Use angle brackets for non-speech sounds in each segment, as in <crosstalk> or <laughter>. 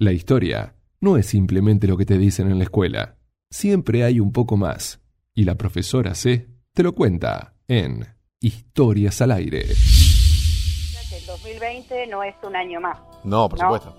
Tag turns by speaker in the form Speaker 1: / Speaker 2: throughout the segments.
Speaker 1: La historia no es simplemente lo que te dicen en la escuela. Siempre hay un poco más. Y la profesora C te lo cuenta en Historias al aire.
Speaker 2: El 2020 no es un año más.
Speaker 3: No, por
Speaker 2: ¿no?
Speaker 3: supuesto.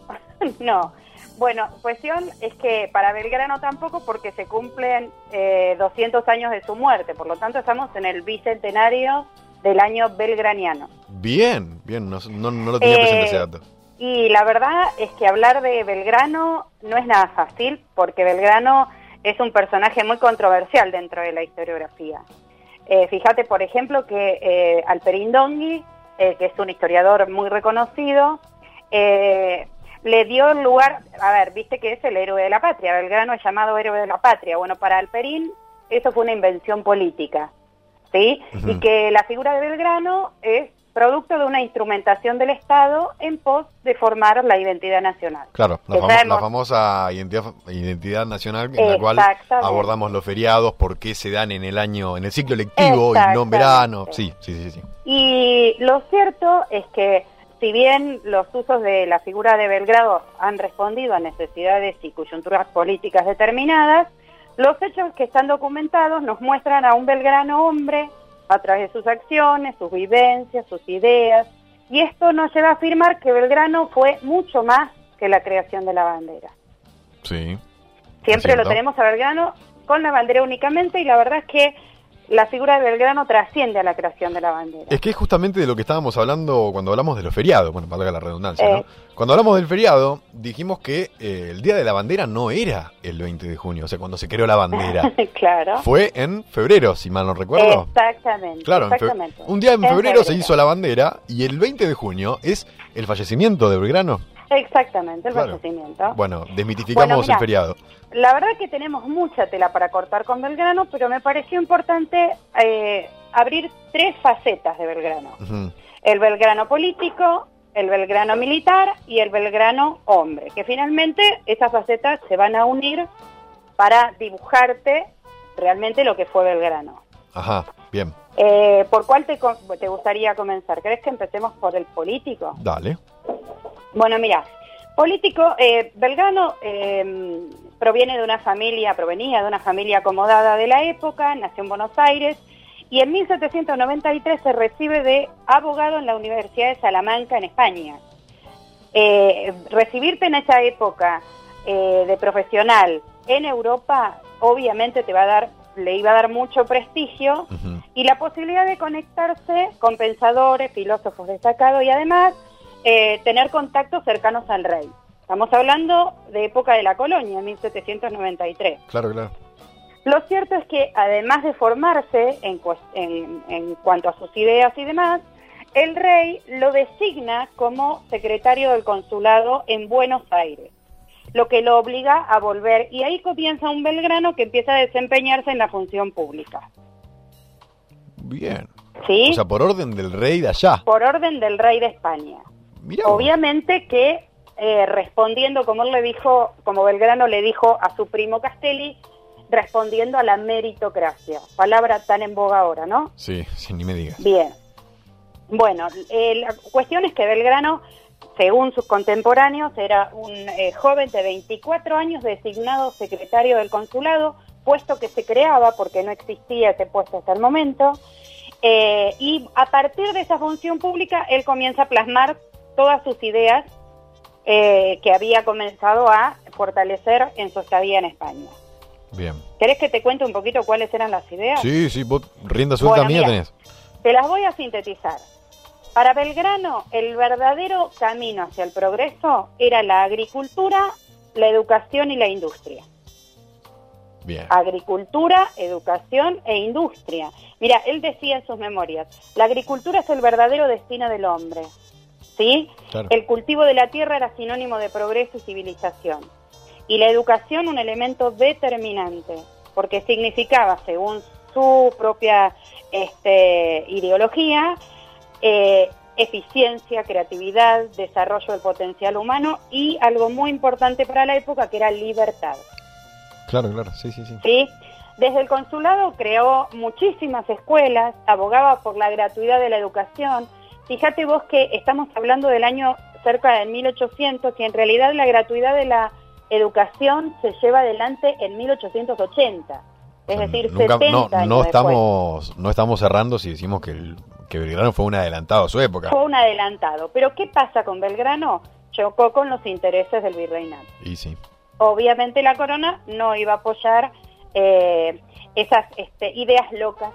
Speaker 3: <laughs>
Speaker 2: no. Bueno, cuestión es que para Belgrano tampoco porque se cumplen eh, 200 años de su muerte. Por lo tanto, estamos en el bicentenario del año belgraniano.
Speaker 3: Bien, bien, no, no, no lo tenía
Speaker 2: Eh,
Speaker 3: presente ese dato.
Speaker 2: Y la verdad es que hablar de Belgrano no es nada fácil, porque Belgrano es un personaje muy controversial dentro de la historiografía. Eh, fíjate, por ejemplo, que eh, Alperín Dongui, eh, que es un historiador muy reconocido, eh, le dio lugar, a ver, viste que es el héroe de la patria, Belgrano es llamado héroe de la patria. Bueno, para Alperín eso fue una invención política, ¿sí? Y que la figura de Belgrano es producto de una instrumentación del Estado en pos de formar la identidad nacional.
Speaker 3: Claro, la, famo- famosa identidad, identidad nacional en la cual abordamos los feriados, por qué se dan en el año, en el ciclo lectivo y no en verano. Sí, sí, sí, sí.
Speaker 2: Y lo cierto es que si bien los usos de la figura de Belgrado han respondido a necesidades y coyunturas políticas determinadas, los hechos que están documentados nos muestran a un Belgrano hombre a través de sus acciones, sus vivencias, sus ideas, y esto nos lleva a afirmar que Belgrano fue mucho más que la creación de la bandera.
Speaker 3: Sí.
Speaker 2: Siempre lo tenemos a Belgrano con la bandera únicamente y la verdad es que la figura de Belgrano trasciende a la creación de la bandera.
Speaker 3: Es que es justamente de lo que estábamos hablando cuando hablamos de los feriados, bueno, valga la redundancia,
Speaker 2: Eh.
Speaker 3: ¿no? Cuando hablamos del feriado, dijimos que eh, el Día de la Bandera no era el 20 de junio, o sea, cuando se creó la bandera. <laughs>
Speaker 2: claro.
Speaker 3: Fue en febrero, si mal no recuerdo.
Speaker 2: Exactamente.
Speaker 3: Claro,
Speaker 2: exactamente.
Speaker 3: un día en febrero se hizo la bandera y el 20 de junio es el fallecimiento de Belgrano.
Speaker 2: Exactamente, el
Speaker 3: Claro.
Speaker 2: fallecimiento.
Speaker 3: Bueno, desmitificamos
Speaker 2: Bueno,
Speaker 3: el feriado.
Speaker 2: La verdad que tenemos mucha tela para cortar con Belgrano, pero me pareció importante eh, abrir tres facetas de Belgrano. El Belgrano político, el Belgrano militar y el Belgrano hombre, que finalmente esas facetas se van a unir para dibujarte realmente lo que fue Belgrano.
Speaker 3: Ajá, bien,
Speaker 2: Eh, ¿Por cuál te, te gustaría comenzar? ¿Crees que empecemos por el político?
Speaker 3: dale.
Speaker 2: Bueno, mira, político, eh, Belgrano eh, proviene de una familia, provenía de una familia acomodada de la época, nació en Buenos Aires y en 1793 se recibe de abogado en la Universidad de Salamanca en España. Eh, recibirte en esa época eh, de profesional en Europa, obviamente te va a dar, le iba a dar mucho prestigio y la posibilidad de conectarse con pensadores, filósofos destacados y además eh, tener contactos cercanos al rey. Estamos hablando de época de la colonia, 1793.
Speaker 3: Claro, claro.
Speaker 2: Lo cierto es que además de formarse en, en- en cuanto a sus ideas y demás, el rey lo designa como secretario del consulado en Buenos Aires, lo que lo obliga a volver y ahí comienza un Belgrano que empieza a desempeñarse en la función pública.
Speaker 3: Bien.
Speaker 2: ¿Sí?
Speaker 3: O sea, por orden del rey de allá.
Speaker 2: por orden del rey de España.
Speaker 3: Mirá.
Speaker 2: Obviamente que eh, respondiendo, como él le dijo, como Belgrano le dijo a su primo Castelli, respondiendo a la meritocracia, palabra tan en boga ahora, ¿no?
Speaker 3: Sí, sí, ni me digas.
Speaker 2: Bien. Bueno, eh, la cuestión es que Belgrano, según sus contemporáneos, era un eh, joven de 24 años designado secretario del consulado, puesto que se creaba porque no existía ese puesto hasta el momento. Eh, y a partir de esa función pública, él comienza a plasmar todas sus ideas eh, que había comenzado a fortalecer en su estadía en España.
Speaker 3: Bien.
Speaker 2: ¿Querés que te cuente un poquito cuáles eran las ideas?
Speaker 3: Sí, sí, vos rienda suelta
Speaker 2: Bueno,
Speaker 3: mía
Speaker 2: mira.
Speaker 3: tenés.
Speaker 2: Te las voy a sintetizar. Para Belgrano, el verdadero camino hacia el progreso era la agricultura, la educación y la industria.
Speaker 3: Bien.
Speaker 2: Agricultura, educación e industria. Mira, él decía en sus memorias, la agricultura es el verdadero destino del hombre. ¿Sí?
Speaker 3: Claro.
Speaker 2: El cultivo de la tierra era sinónimo de progreso y civilización. Y la educación un elemento determinante, porque significaba, según su propia este, ideología, eh, eficiencia, creatividad, desarrollo del potencial humano y algo muy importante para la época que era libertad.
Speaker 3: Claro, claro. Sí, sí, sí.
Speaker 2: ¿sí? Desde el consulado creó muchísimas escuelas, abogaba por la gratuidad de la educación. Fíjate vos que estamos hablando del año cerca del 1800 que en realidad la gratuidad de la educación se lleva adelante en 1880. Es decir,
Speaker 3: Nunca-
Speaker 2: 70
Speaker 3: no,
Speaker 2: años
Speaker 3: no
Speaker 2: después.
Speaker 3: estamos, no estamos cerrando si decimos que, el, que Belgrano fue un adelantado a su época.
Speaker 2: Fue un adelantado. Pero ¿qué pasa con Belgrano? Chocó con los intereses del virreinato.
Speaker 3: Y sí,
Speaker 2: Obviamente la corona no iba a apoyar eh, esas este, ideas locas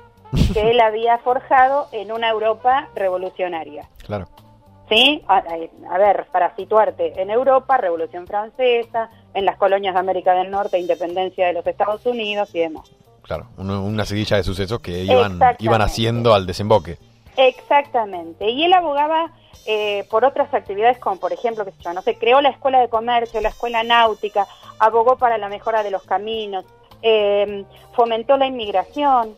Speaker 2: que él <laughs> había forjado en una Europa revolucionaria.
Speaker 3: claro.
Speaker 2: ¿Sí? A, ver, para situarte, en Europa, Revolución Francesa, en las colonias de América del Norte, independencia de los Estados Unidos y demás.
Speaker 3: Claro, una, una de sucesos que iban, iban haciendo al desemboque.
Speaker 2: Exactamente. Y él abogaba eh, por otras actividades como, por ejemplo, que yo, no sé, creó la escuela de comercio, la escuela náutica, abogó para la mejora de los caminos, eh, fomentó la inmigración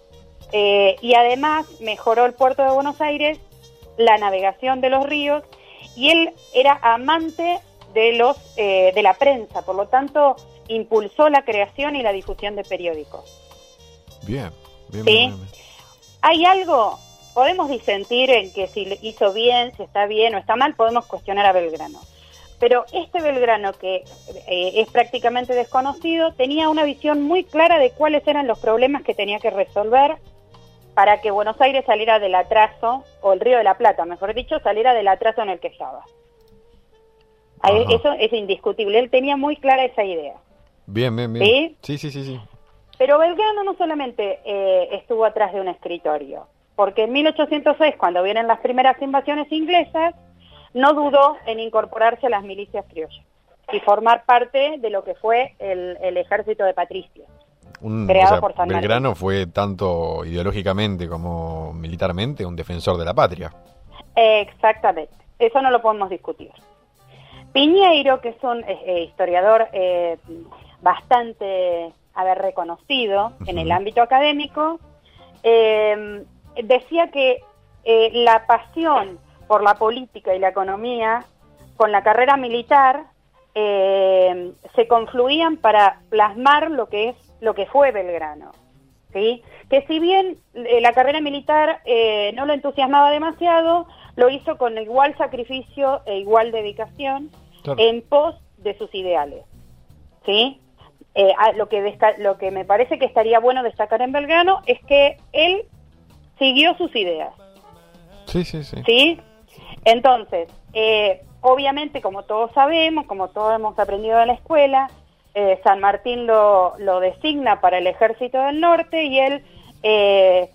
Speaker 2: eh, y además mejoró el puerto de Buenos Aires, la navegación de los ríos y él era amante de los eh, de la prensa, por lo tanto impulsó la creación y la difusión de periódicos.
Speaker 3: Bien, bien,
Speaker 2: Sí.
Speaker 3: bien, bien, bien.
Speaker 2: ¿Hay algo? Podemos disentir en que si hizo bien, si está bien o está mal, podemos cuestionar a Belgrano. Pero este Belgrano, que eh, es prácticamente desconocido, tenía una visión muy clara de cuáles eran los problemas que tenía que resolver para que Buenos Aires saliera del atraso, o el Río de la Plata, mejor dicho, saliera del atraso en el que estaba.
Speaker 3: Ajá.
Speaker 2: Eso es indiscutible. Él tenía muy clara esa idea.
Speaker 3: Bien, bien, bien.
Speaker 2: ¿Sí?
Speaker 3: Sí, sí, sí, sí.
Speaker 2: Pero Belgrano no solamente eh, estuvo atrás de un escritorio, porque en 1806, cuando vienen las primeras invasiones inglesas, no dudó en incorporarse a las milicias criollas y formar parte de lo que fue el, el ejército de patricios.
Speaker 3: Un,
Speaker 2: Creado
Speaker 3: o sea,
Speaker 2: por San Martín.
Speaker 3: Belgrano fue tanto ideológicamente como militarmente un defensor de la patria.
Speaker 2: Exactamente, eso no lo podemos discutir. Piñeiro, que es un eh, eh, historiador eh, bastante haber reconocido en el ámbito académico, eh, decía que eh, la pasión por la política y la economía con la carrera militar eh, se confluían para plasmar lo que es lo que fue Belgrano. ¿sí? Que si bien eh, la carrera militar eh, no lo entusiasmaba demasiado, lo hizo con igual sacrificio e igual dedicación
Speaker 3: Claro.
Speaker 2: en pos de sus ideales. ¿sí? Eh, lo, que lo que me parece que estaría bueno destacar en Belgrano es que él siguió sus ideas.
Speaker 3: Sí, sí, sí.
Speaker 2: ¿Sí? Entonces, eh, obviamente, como todos sabemos, como todos hemos aprendido en la escuela, eh, San Martín lo, lo designa para el Ejército del Norte y él eh,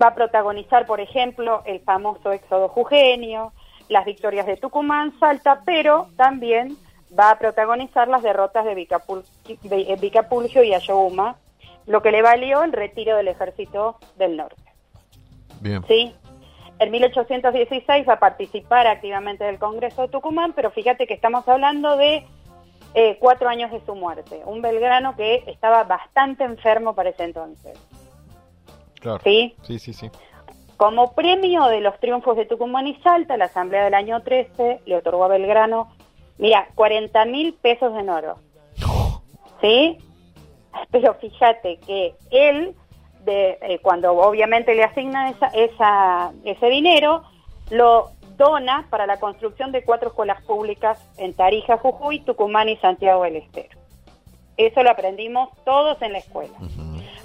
Speaker 2: va a protagonizar, por ejemplo, el famoso éxodo jujeño, las victorias de Tucumán, Salta, pero también va a protagonizar las derrotas de Vicapul- de- Vicapulgio y Ayohuma, lo que le valió el retiro del Ejército del Norte.
Speaker 3: Bien.
Speaker 2: ¿sí? En 1816 va a participar activamente del Congreso de Tucumán, pero fíjate que estamos hablando de eh, cuatro años de su muerte. Un Belgrano que estaba bastante enfermo para ese entonces.
Speaker 3: Claro.
Speaker 2: ¿Sí?
Speaker 3: Sí, sí, sí.
Speaker 2: Como premio de los triunfos de Tucumán y Salta, la Asamblea del año 13 le otorgó a Belgrano, mira, 40 mil pesos en oro. <gasps> ¿Sí? Pero fíjate que él, de, eh, cuando obviamente le asigna esa, esa, ese dinero, lo dona para la construcción de cuatro escuelas públicas en Tarija, Jujuy, Tucumán y Santiago del Estero. Eso lo aprendimos todos en la escuela.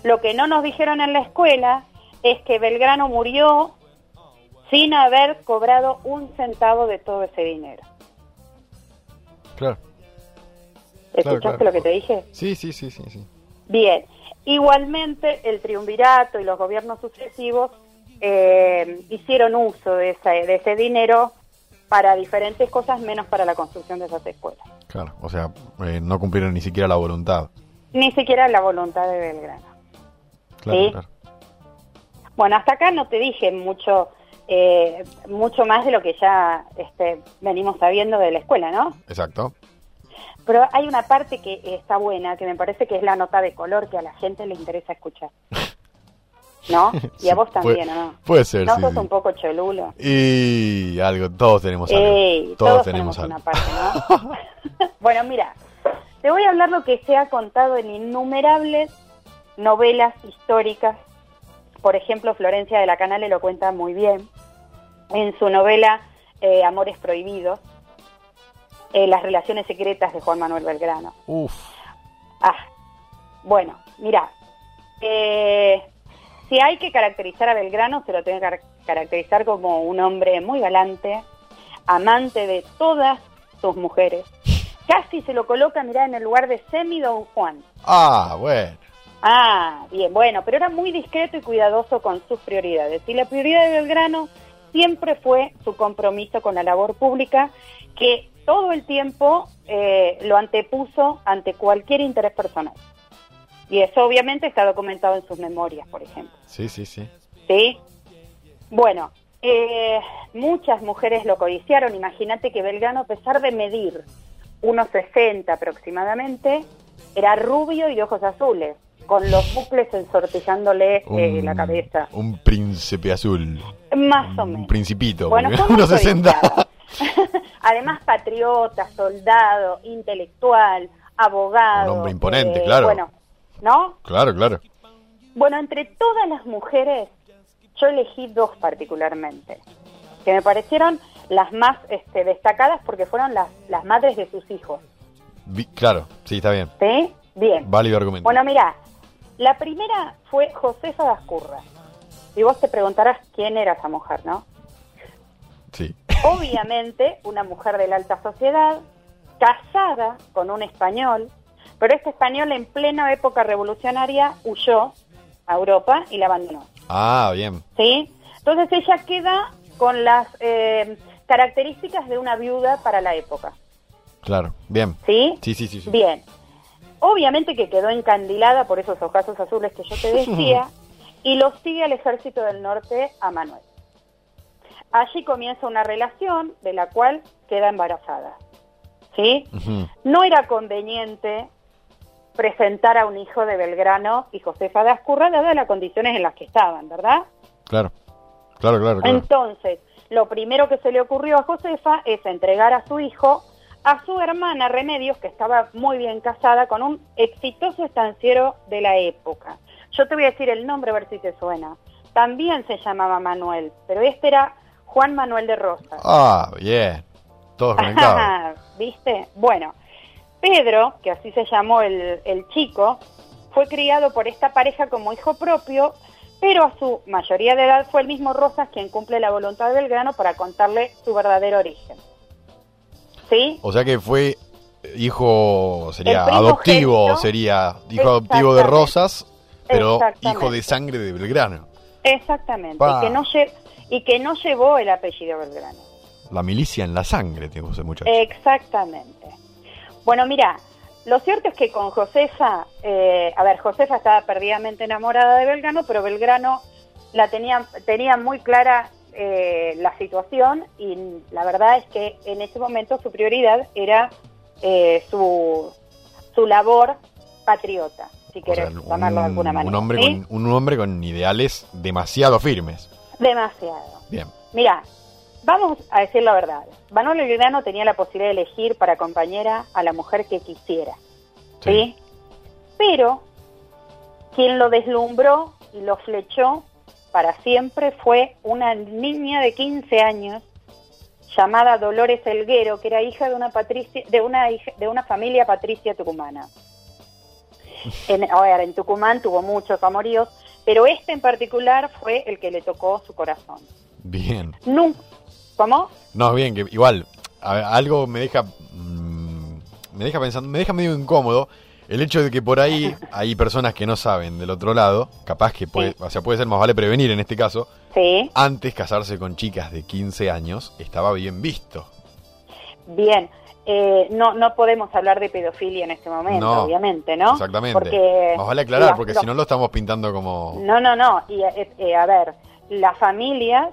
Speaker 2: Lo que no nos dijeron en la escuela es que Belgrano murió sin haber cobrado un centavo de todo ese dinero.
Speaker 3: Claro.
Speaker 2: ¿Escuchaste
Speaker 3: claro.
Speaker 2: lo que te dije?
Speaker 3: Sí, sí, sí, sí, sí.
Speaker 2: Bien. Igualmente, el triunvirato y los gobiernos sucesivos eh, hicieron uso de, esa- de ese dinero para diferentes cosas, menos para la construcción de esas escuelas.
Speaker 3: Claro. O sea, eh, no cumplieron ni siquiera la voluntad.
Speaker 2: Ni siquiera la voluntad de Belgrano.
Speaker 3: Claro,
Speaker 2: Sí.
Speaker 3: claro.
Speaker 2: Bueno, hasta acá no te dije mucho, eh, mucho más de lo que ya este, venimos sabiendo de la escuela, ¿no?
Speaker 3: Exacto.
Speaker 2: Pero hay una parte que está buena, que me parece que es la nota de color que a la gente le interesa escuchar. <laughs> ¿No? Y a vos también,
Speaker 3: puede-
Speaker 2: ¿o ¿no?
Speaker 3: Puede ser,
Speaker 2: ¿No
Speaker 3: sí,
Speaker 2: sos
Speaker 3: sí.
Speaker 2: un poco cholulo?
Speaker 3: Y algo, todos tenemos algo.
Speaker 2: Ey,
Speaker 3: todos, tenemos, algo.
Speaker 2: parte, ¿no? <laughs> <laughs> bueno, mira, te voy a hablar lo que se ha contado en innumerables novelas históricas. Por ejemplo, Florencia de la Canale lo cuenta muy bien en su novela eh, Amores Prohibidos, eh, las relaciones secretas de Juan Manuel Belgrano.
Speaker 3: Uf.
Speaker 2: Ah, bueno, mira, eh, si hay que caracterizar a Belgrano, se lo tiene que car- caracterizar como un hombre muy galante, amante de todas sus mujeres. Casi se lo coloca, mirá, en el lugar de Semi Don Juan.
Speaker 3: Ah, bueno.
Speaker 2: Ah, bien, bueno, pero era muy discreto y cuidadoso con sus prioridades. Y la prioridad de Belgrano siempre fue su compromiso con la labor pública, que todo el tiempo eh, lo antepuso ante cualquier interés personal. Y eso obviamente está documentado en sus memorias, por ejemplo.
Speaker 3: Sí, sí, sí.
Speaker 2: ¿Sí? Bueno, eh, muchas mujeres lo codiciaron. Imagínate que Belgrano, a pesar de medir unos 60 aproximadamente, era rubio y de ojos azules, con los bucles ensortillándole eh,
Speaker 3: Un-
Speaker 2: la cabeza.
Speaker 3: Un príncipe azul.
Speaker 2: Más o
Speaker 3: Un
Speaker 2: menos.
Speaker 3: principito.
Speaker 2: Bueno, <laughs>
Speaker 3: unos 60. <laughs>
Speaker 2: Además, patriota, soldado, intelectual, abogado.
Speaker 3: Un hombre imponente,
Speaker 2: eh,
Speaker 3: claro.
Speaker 2: Bueno, ¿no?
Speaker 3: Claro, claro.
Speaker 2: Bueno, entre todas las mujeres, yo elegí dos particularmente, que me parecieron las más este, destacadas porque fueron las, las madres de sus hijos.
Speaker 3: Vi- claro, sí, está bien.
Speaker 2: ¿Sí? Bien.
Speaker 3: Válido argumento.
Speaker 2: Bueno, mira, la primera fue Josefa Dascurra. Y vos te preguntarás quién era esa mujer, ¿no? Obviamente, una mujer de la alta sociedad, casada con un español, pero este español en plena época revolucionaria huyó a Europa y la abandonó.
Speaker 3: Ah, bien.
Speaker 2: ¿sí? Entonces ella queda con las eh, características de una viuda para la época,
Speaker 3: Claro. Bien.
Speaker 2: ¿sí?
Speaker 3: Sí, sí, sí. sí.
Speaker 2: Bien. Obviamente que quedó encandilada por esos ojazos azules que yo te <laughs> decía y lo sigue al ejército del norte a Manuel. Allí comienza una relación de la cual queda embarazada, ¿sí? No era conveniente presentar a un hijo de Belgrano y Josefa de Ascurra, dadas las condiciones en las que estaban, ¿verdad?
Speaker 3: Claro. Claro, claro, claro.
Speaker 2: Entonces, lo primero que se le ocurrió a Josefa es entregar a su hijo a su hermana Remedios, que estaba muy bien casada con un exitoso estanciero de la época. Yo te voy a decir el nombre a ver si te suena. También se llamaba Manuel, pero este era Juan Manuel de Rosas.
Speaker 3: Ah, bien. Todos <laughs> conectados.
Speaker 2: ¿Viste? Bueno, Pedro, que así se llamó el, el chico, fue criado por esta pareja como hijo propio, pero a su mayoría de edad fue el mismo Rosas quien cumple la voluntad de Belgrano para contarle su verdadero origen. ¿Sí?
Speaker 3: O sea que fue hijo, sería adoptivo, sería hijo adoptivo de. Rosas, pero hijo de sangre de Belgrano.
Speaker 2: Exactamente. Y que, no y que no llevó el apellido Belgrano.
Speaker 3: La milicia en la sangre, tengo ese muchacho.
Speaker 2: Exactamente. Bueno, mira, lo cierto es que con Josefa, eh, a ver, Josefa estaba perdidamente enamorada de Belgrano, pero Belgrano la tenía, tenía muy clara eh, la situación y la verdad es que en ese momento su prioridad era eh, su, su labor patriota, si
Speaker 3: O sea,
Speaker 2: llamarlo de alguna manera.
Speaker 3: un hombre
Speaker 2: ¿sí?
Speaker 3: con, un hombre con ideales demasiado firmes.
Speaker 2: Demasiado.
Speaker 3: Bien.
Speaker 2: Mira, vamos a decir la verdad. Manuel Belgrano tenía la posibilidad de elegir para compañera a la mujer que quisiera, ¿sí? Pero quien lo deslumbró y lo flechó para siempre fue una niña de 15 años llamada Dolores Elguero, que era hija de una patricia, de una hija- de una familia patricia tucumana. <laughs> En, a ver, en Tucumán tuvo muchos amoríos, pero este en particular fue el que le tocó su corazón.
Speaker 3: Bien.
Speaker 2: Nunca. ¿Cómo?
Speaker 3: No, bien, que igual, a ver, algo me deja. mm, me deja pensando, me deja medio incómodo el hecho de que por ahí <laughs> hay personas que no saben del otro lado, capaz que puede,
Speaker 2: Sí.
Speaker 3: o sea, puede ser más vale prevenir en este caso.
Speaker 2: Sí,
Speaker 3: Antes casarse con chicas de 15 años estaba bien visto.
Speaker 2: bien. Eh, no, no podemos hablar de pedofilia en este momento,
Speaker 3: No,
Speaker 2: obviamente, ¿no?
Speaker 3: Exactamente.
Speaker 2: Porque
Speaker 3: más vale aclarar, porque si no lo estamos pintando como.
Speaker 2: No, no, no. Y, eh, eh, a ver, las familias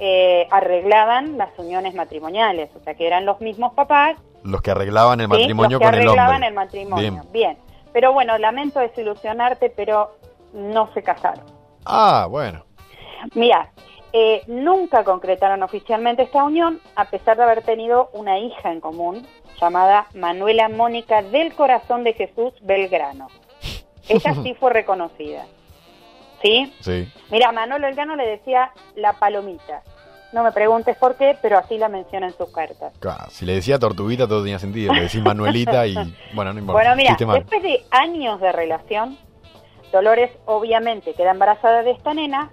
Speaker 2: eh, arreglaban las uniones matrimoniales, o sea, que eran los mismos papás
Speaker 3: Los que arreglaban el
Speaker 2: ¿sí?
Speaker 3: matrimonio
Speaker 2: los que
Speaker 3: con el
Speaker 2: arreglaban
Speaker 3: hombre.
Speaker 2: el matrimonio.
Speaker 3: Bien.
Speaker 2: Bien. Pero bueno, lamento desilusionarte, pero no se casaron.
Speaker 3: Ah, bueno.
Speaker 2: Mira, eh, nunca concretaron oficialmente esta unión, a pesar de haber tenido una hija en común llamada Manuela Mónica del Corazón de Jesús Belgrano. Ella sí <laughs> fue reconocida. ¿Sí?
Speaker 3: Sí.
Speaker 2: Mira, Manuel Belgrano le decía la palomita. no me preguntes por qué, pero así la menciona en sus cartas.
Speaker 3: Claro, si le decía Tortuguita todo tenía sentido, le decís Manuelita y bueno, no importa.
Speaker 2: Bueno, mira, después de años de relación, Dolores obviamente queda embarazada de esta nena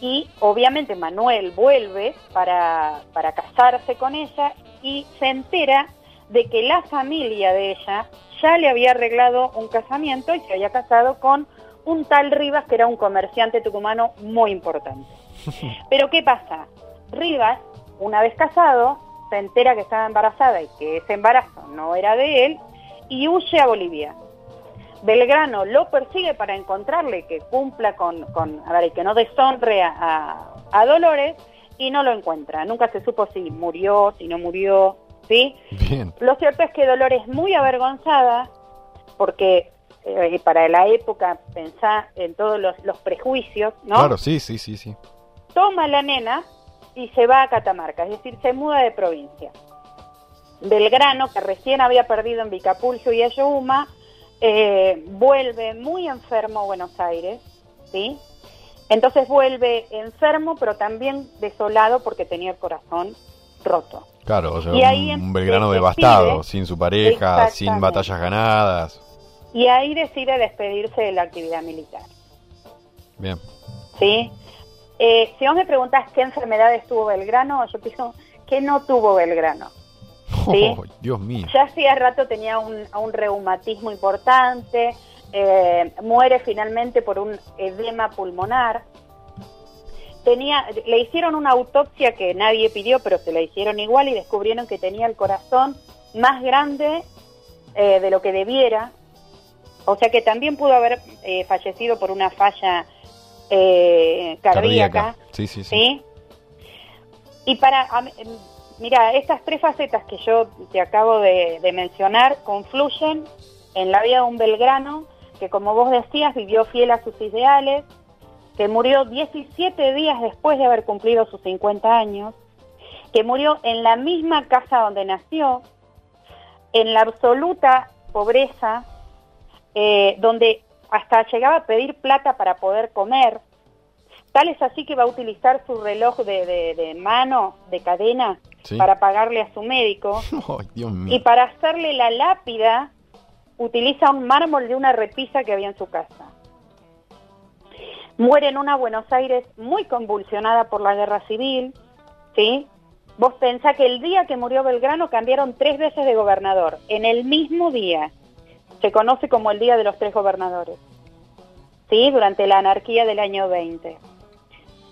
Speaker 2: y obviamente Manuel vuelve para, para casarse con ella y se entera de que la familia de ella ya le había arreglado un casamiento y se había casado con un tal Rivas que era un comerciante tucumano muy importante. <laughs> Pero ¿qué pasa? Rivas, una vez casado, se entera que estaba embarazada y que ese embarazo no era de él y huye a Bolivia. Belgrano lo persigue para encontrarle que cumpla con, con a ver, y que no deshonre a, a- a Dolores y no lo encuentra. Nunca se supo si murió, si no murió, ¿sí?
Speaker 3: Bien.
Speaker 2: Lo cierto es que Dolores muy avergonzada, porque eh, para la época pensá en todos los, los prejuicios, ¿no?
Speaker 3: Claro, sí, sí, sí, sí.
Speaker 2: Toma a la nena y se va a Catamarca, es decir, se muda de provincia. Belgrano, que recién había perdido en Vicapulcio y Ayohuma, eh, vuelve muy enfermo a Buenos Aires, ¿sí? Entonces vuelve enfermo, pero también desolado porque tenía el corazón roto.
Speaker 3: Claro, o sea,
Speaker 2: Y ahí
Speaker 3: un,
Speaker 2: em-
Speaker 3: un Belgrano devastado, sin su pareja, sin batallas ganadas.
Speaker 2: Y ahí decide despedirse de la actividad militar,
Speaker 3: Bien.
Speaker 2: ¿sí? Eh, si vos me preguntás qué enfermedades tuvo Belgrano, yo digo que no tuvo Belgrano. Sí.
Speaker 3: Oh, Dios mío.
Speaker 2: Ya hacía rato tenía un, un reumatismo importante, eh, muere finalmente por un edema pulmonar. Tenía, le hicieron una autopsia que nadie pidió, pero se la hicieron igual y descubrieron que tenía el corazón más grande eh, de lo que debiera. O sea que también pudo haber eh, fallecido por una falla eh, cardíaca.
Speaker 3: Sí, sí, sí.
Speaker 2: ¿sí? Y para, em, mira, estas tres facetas que yo te acabo de, mencionar confluyen en la vida de un Belgrano que, como vos decías, vivió fiel a sus ideales, que murió 17 días después de haber cumplido sus 50 años, que murió en la misma casa donde nació, en la absoluta pobreza, eh, donde hasta llegaba a pedir plata para poder comer. Tal es así que va a utilizar su reloj de, de- de mano, de cadena,
Speaker 3: Sí.
Speaker 2: para pagarle a su médico. <laughs>
Speaker 3: Dios
Speaker 2: Y para hacerle la lápida, utiliza un mármol de una repisa que había en su casa. Muere en una Buenos Aires muy convulsionada por la guerra civil, ¿sí? Vos pensá que el día que murió Belgrano cambiaron tres veces de gobernador, en el mismo día. Se conoce como el Día de los Tres Gobernadores, ¿sí? Durante la anarquía del año 20.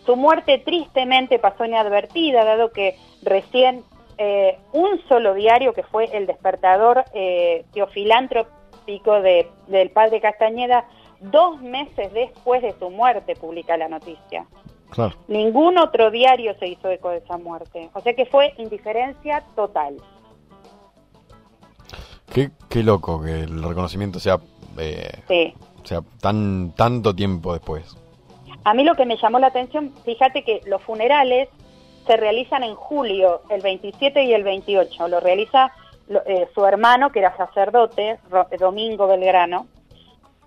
Speaker 2: Su muerte tristemente pasó inadvertida, dado que recién eh, un solo diario, que fue El Despertador eh, Teofilantrópico de, del padre Castañeda, dos meses después de su muerte publica la noticia.
Speaker 3: Claro.
Speaker 2: Ningún otro diario se hizo eco de esa muerte. O sea que fue indiferencia total.
Speaker 3: Qué, qué loco que el reconocimiento sea, eh,
Speaker 2: Sí.
Speaker 3: sea tan tanto tiempo después.
Speaker 2: A mí lo que me llamó la atención, fíjate que los funerales se realizan en julio, el 27 y el 28. Lo realiza eh, su hermano, que era sacerdote, Domingo Belgrano.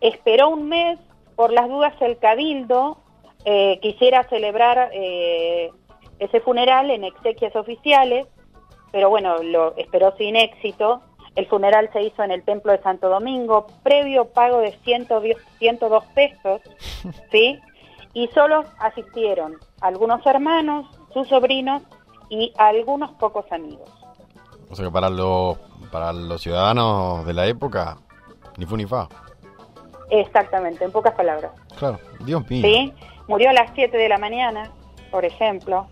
Speaker 2: Esperó un mes, por las dudas el cabildo eh, quisiera celebrar eh, ese funeral en exequias oficiales, pero bueno, lo esperó sin éxito. El funeral se hizo en el Templo de Santo Domingo, previo pago de 110 102 pesos, ¿sí? Y solo asistieron algunos hermanos, sus sobrinos y algunos pocos amigos.
Speaker 3: O sea que para los, para los ciudadanos de la época, ni fu ni fa.
Speaker 2: Exactamente, en pocas palabras.
Speaker 3: Claro, Dios mío.
Speaker 2: ¿sí? Murió a las 7 de la mañana, por ejemplo.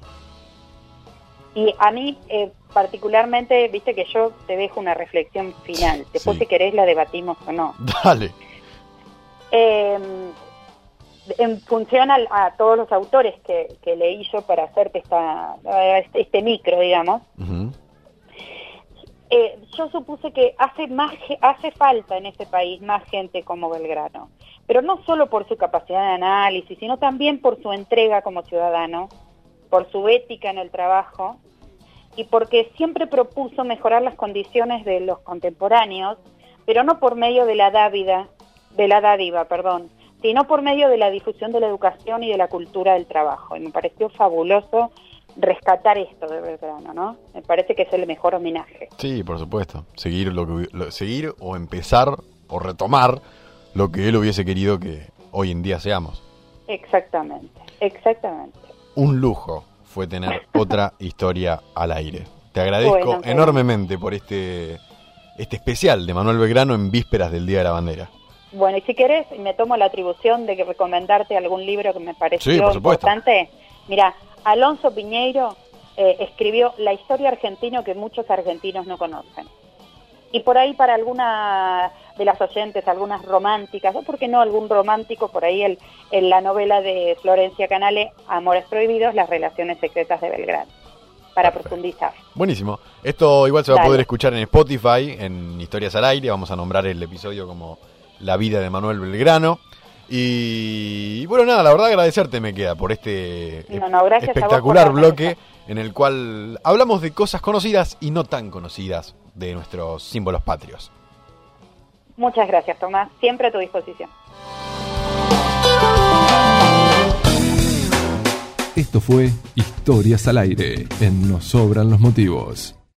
Speaker 2: Y a mí, eh, particularmente, viste que yo te dejo una reflexión final. Después,
Speaker 3: Sí.
Speaker 2: si querés, la debatimos o no. <laughs>
Speaker 3: Dale.
Speaker 2: Eh, en función al- a, todos los autores que, que leí yo para hacerte esta, este, este micro, digamos, eh, yo supuse que hace más hace falta en este país más gente como Belgrano, pero no solo por su capacidad de análisis, sino también por su entrega como ciudadano, por su ética en el trabajo y porque siempre propuso mejorar las condiciones de los contemporáneos, pero no por medio de la dávida, de la dádiva, perdón, sino por medio de la difusión de la educación y de la cultura del trabajo. Y me pareció fabuloso rescatar esto de Belgrano, ¿no? Me parece que es el mejor homenaje.
Speaker 3: Sí, por supuesto. Seguir, lo que, seguir o empezar o retomar lo que él hubiese querido que hoy en día seamos.
Speaker 2: Exactamente, exactamente.
Speaker 3: Un lujo fue tener <laughs> otra historia al aire. Te agradezco enormemente por este, este especial de Manuel Belgrano en vísperas del Día de la Bandera.
Speaker 2: Bueno, y si querés, me tomo la atribución de que recomendarte algún libro que me pareció importante. Mira, Alonso Piñeiro eh, escribió La historia argentina que muchos argentinos no conocen. Y por ahí para alguna de las oyentes, algunas románticas, o por qué no algún romántico, por ahí el, en la novela de Florencia Canale, Amores Prohibidos, las relaciones secretas de Belgrano, para profundizar.
Speaker 3: Buenísimo. Esto igual se va a poder escuchar en Spotify, en Historias al Aire, vamos a nombrar el episodio como La vida de Manuel Belgrano. Y, bueno, nada, la verdad agradecerte me queda por este espectacular bloque en el cual hablamos de cosas conocidas y no tan conocidas de nuestros símbolos patrios.
Speaker 2: Muchas gracias, Tomás. Siempre a tu disposición.
Speaker 1: Esto fue Historias al aire en Nos Sobran los Motivos.